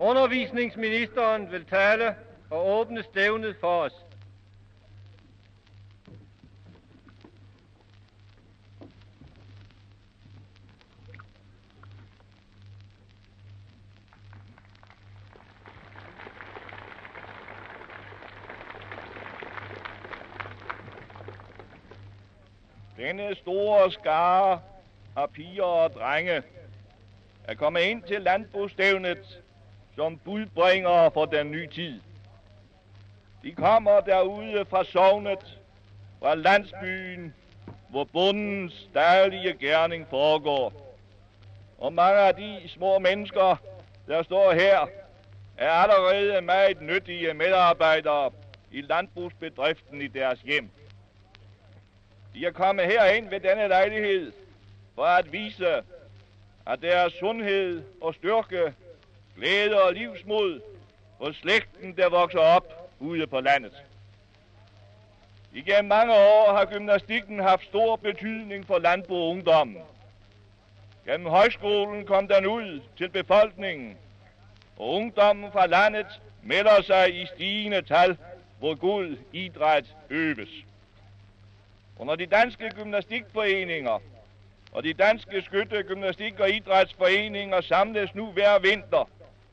Undervisningsministeren vil tale og åbne stævnet for os. Denne store skare af piger og drenge er kommet ind til landbrugsstævnet som budbringere for den nye tid. De kommer derude fra sovnet, fra landsbyen, hvor bundens daglige gerning foregår. Og mange af de små mennesker, der står her, er allerede meget nyttige medarbejdere i landbrugsbedriften i deres hjem. De er kommet herind ved denne lejlighed for at vise, at deres sundhed og styrke, glæde og livsmod hos slægten, der vokser op ude på landet. Igennem mange år har gymnastikken haft stor betydning for landbrug og ungdommen. Gennem højskolen kom den ud til befolkningen, og ungdommen fra landet melder sig i stigende tal, hvor god idræt øves. Og når de danske gymnastikforeninger og de danske skytte, gymnastik- og idrætsforeninger samles nu hver vinter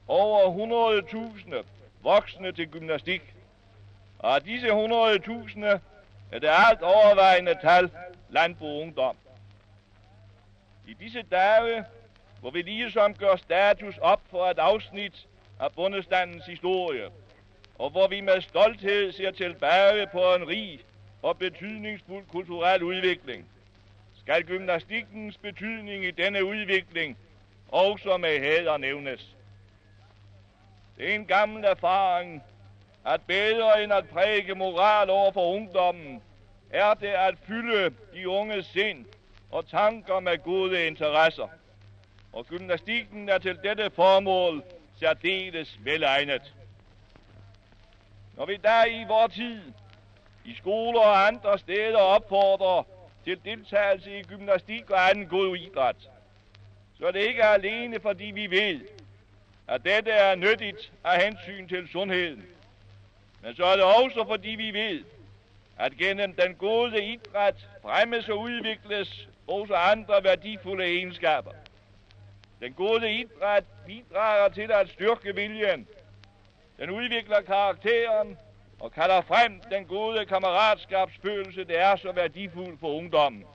over 100.000 voksne til gymnastik. Og af disse 100.000 er det alt overvejende tal landbrug ungdom. I disse dage, hvor vi ligesom gør status op for et afsnit af bundestandens historie, og hvor vi med stolthed ser tilbage på en rig og betydningsfuld kulturel udvikling, skal gymnastikkens betydning i denne udvikling også med hæder nævnes. Det er en gammel erfaring, at bedre end at præge moral over for ungdommen, er det at fylde de unge sind og tanker med gode interesser. Og gymnastikken er til dette formål særdeles velegnet. Når vi der i vor tid i skoler og andre steder opfordrer til deltagelse i gymnastik og anden god idræt, så er det ikke alene fordi vi ved, at dette er nyttigt af hensyn til sundheden, men så er det også fordi vi ved, at gennem den gode idræt fremmes og udvikles også andre værdifulde egenskaber. Den gode idræt bidrager til at styrke viljen. Den udvikler karakteren og kalder frem den gode kammeratskabsfølelse, det er så værdifuld for ungdommen.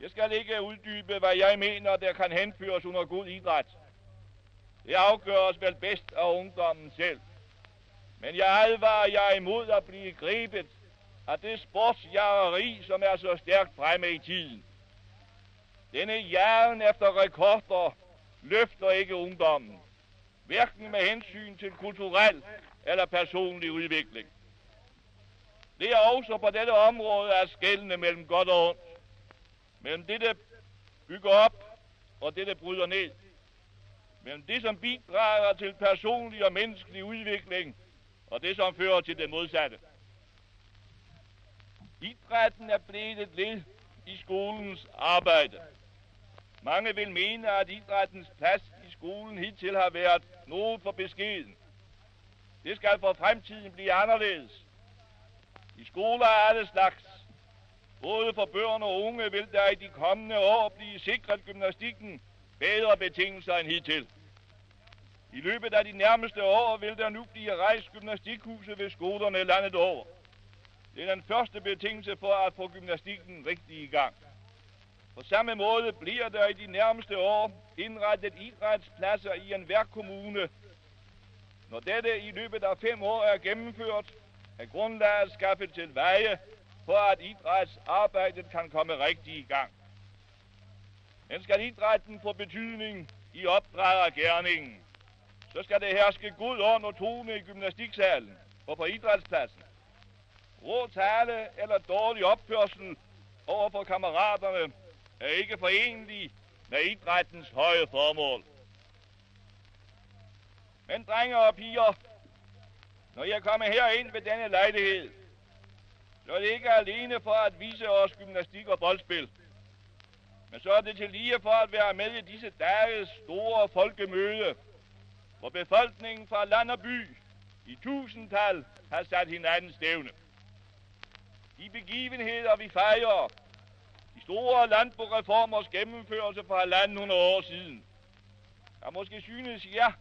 Jeg skal ikke uddybe, hvad jeg mener, der kan henføres under god idræt. Det afgøres vel bedst af ungdommen selv. Men jeg advarer jer imod at blive gribet af det sportsjageri, som er så stærkt fremme i tiden. Denne jagen efter rekorder løfter ikke ungdommen, hverken med hensyn til kulturel eller personlig udvikling. Det er også på dette område at skældene mellem godt og ondt. Mellem det, der bygger op, og det, der bryder ned. Mellem det, som bidrager til personlig og menneskelig udvikling, og det, som fører til det modsatte. Idrætten er blevet et led i skolens arbejde. Mange vil mene, at idrættens plads i skolen hidtil har været noget for beskeden. Det skal for fremtiden blive anderledes. I skoler er alle slags. Både for børn og unge vil der i de kommende år blive sikret gymnastikken bedre betingelser end hidtil. I løbet af de nærmeste år vil der nu blive rejst gymnastikhuse ved skolerne landet over. Det er den første betingelse for at få gymnastikken rigtig i gang. På samme måde bliver der i de nærmeste år indrettet idrætspladser i en hver kommune når dette i løbet af fem år er gennemført, er grundlaget skaffet til veje for at idrætsarbejdet kan komme rigtig i gang. Men skal idrætten få betydning i opdragergærningen, så skal det herske god ånd og tone i gymnastiksalen og på idrætspladsen. Rå tale eller dårlig opførsel over for kammeraterne er ikke forenlig med idrættens høje formål. Men drenge og piger, når jeg kommer herind ved denne lejlighed, så er det ikke alene for at vise os gymnastik og boldspil. Men så er det til lige for at være med i disse dages store folkemøde, hvor befolkningen fra land og by i tusindtal har sat hinanden stævne. De begivenheder, vi fejrer, de store landboreformers gennemførelse for halvanden hundrede år siden, der måske synes jer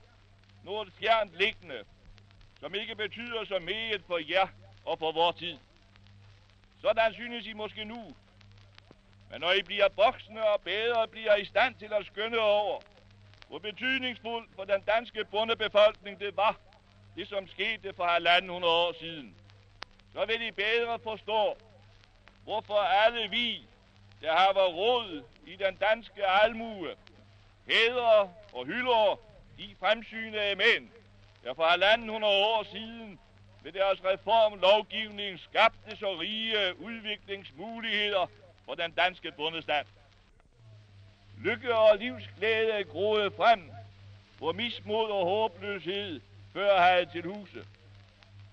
noget fjernt liggende, som ikke betyder så meget for jer og for vor tid. Sådan synes I måske nu. Men når I bliver voksne og bedre, bliver I stand til at skønne over, hvor betydningsfuldt for den danske bondebefolkning det var, det som skete for halvanden hundrede år siden. Så vil I bedre forstå, hvorfor alle vi, der har været råd i den danske almue, hæder og hylder de fremsynede mænd, der for halvanden hundrede år siden ved deres reformlovgivning skabte så rige udviklingsmuligheder for den danske bundestand. Lykke og livsglæde groede frem, hvor mismod og håbløshed før havde til huse.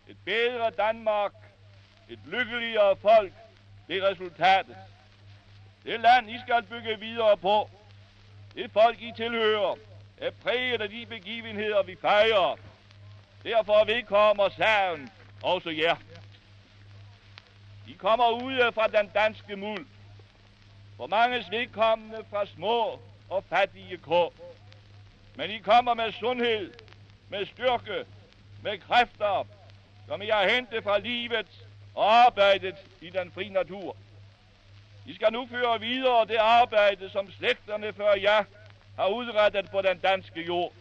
Et bedre Danmark, et lykkeligere folk, det er resultatet. Det land, I skal bygge videre på, det folk, I tilhører, er præget af de begivenheder, vi fejrer. Derfor vedkommer sagen også jer. I kommer ud fra den danske muld. For manges vedkommende fra små og fattige kår. Men I kommer med sundhed, med styrke, med kræfter, som I har hentet fra livet og arbejdet i den fri natur. I skal nu føre videre det arbejde, som slægterne før jer har udrettet på den danske jord.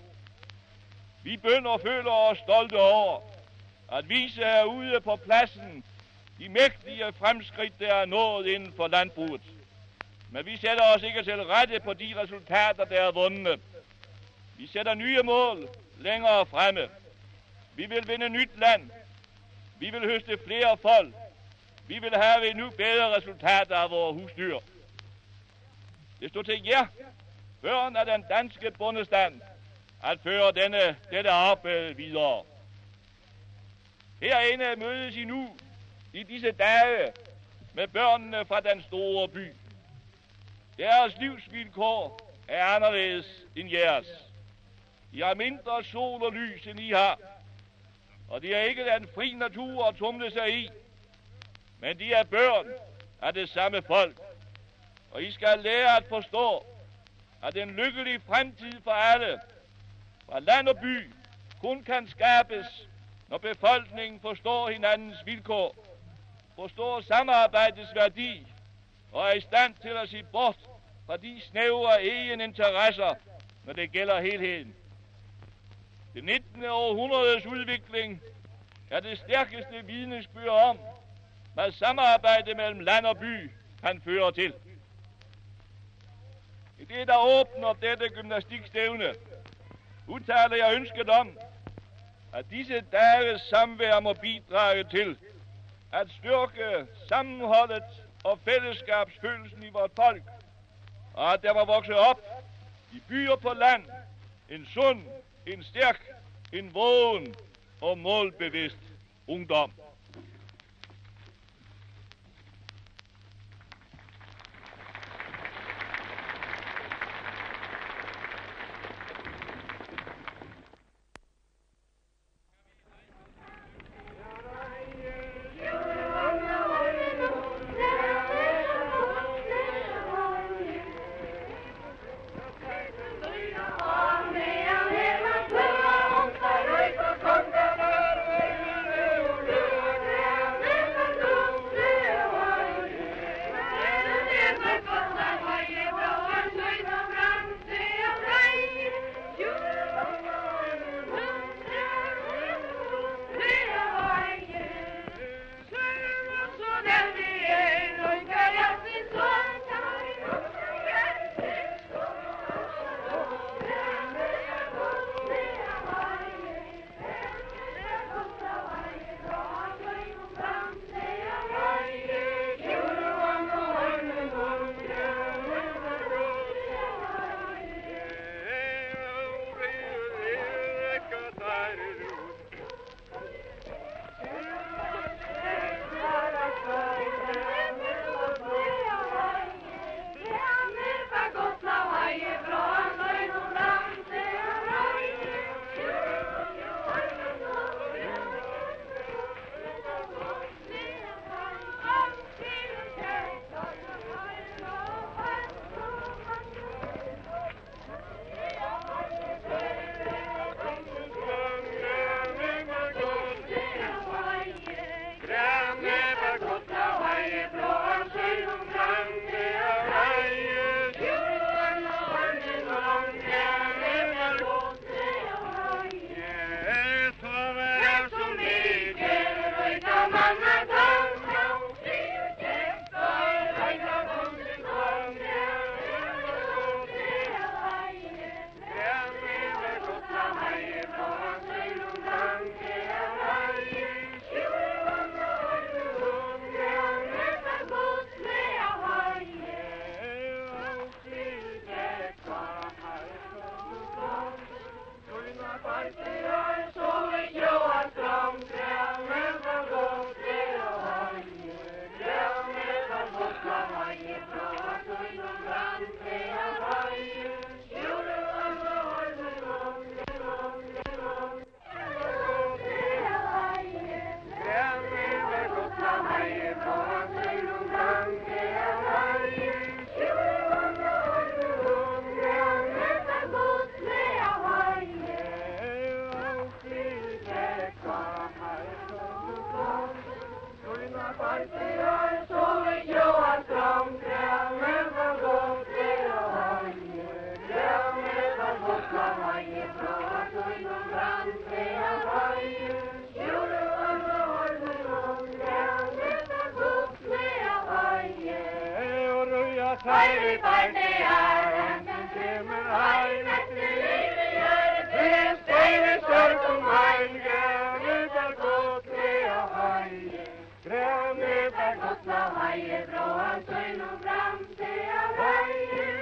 Vi bønder føler os stolte over at vise herude på pladsen de mægtige fremskridt, der er nået inden for landbruget. Men vi sætter os ikke til rette på de resultater, der er vundet. Vi sætter nye mål længere fremme. Vi vil vinde nyt land. Vi vil høste flere folk. Vi vil have endnu bedre resultater af vores husdyr. Det står til jer, børn af den danske bundestand, at føre denne, dette arbejde videre. Herinde mødes I nu i disse dage med børnene fra den store by. Deres livsvilkår er anderledes end jeres. I har mindre sol og lys, end I har. Og det er ikke den fri natur at tumle sig i. Men de er børn af det samme folk. Og I skal lære at forstå, at en lykkelig fremtid for alle, fra land og by, kun kan skabes, når befolkningen forstår hinandens vilkår, forstår samarbejdets værdi og er i stand til at se bort fra de snævre egen interesser, når det gælder helheden. Det 19. århundredes udvikling er det stærkeste vidnesbyrd om, hvad samarbejde mellem land og by kan føre til. I det, der åbner dette gymnastikstævne, udtaler jeg ønsket om, at disse dages samvær må bidrage til at styrke sammenholdet og fællesskabsfølelsen i vores folk, og at der var vokset op i byer på land en sund, en stærk, en vågen og målbevidst ungdom. færi bæti að en það kemur hæg eftir lífi hér fyrir steinu sörgum hæg grefnir þar gott við á hæg grefnir þar gott á hæg frá að sveinum fram til að hæg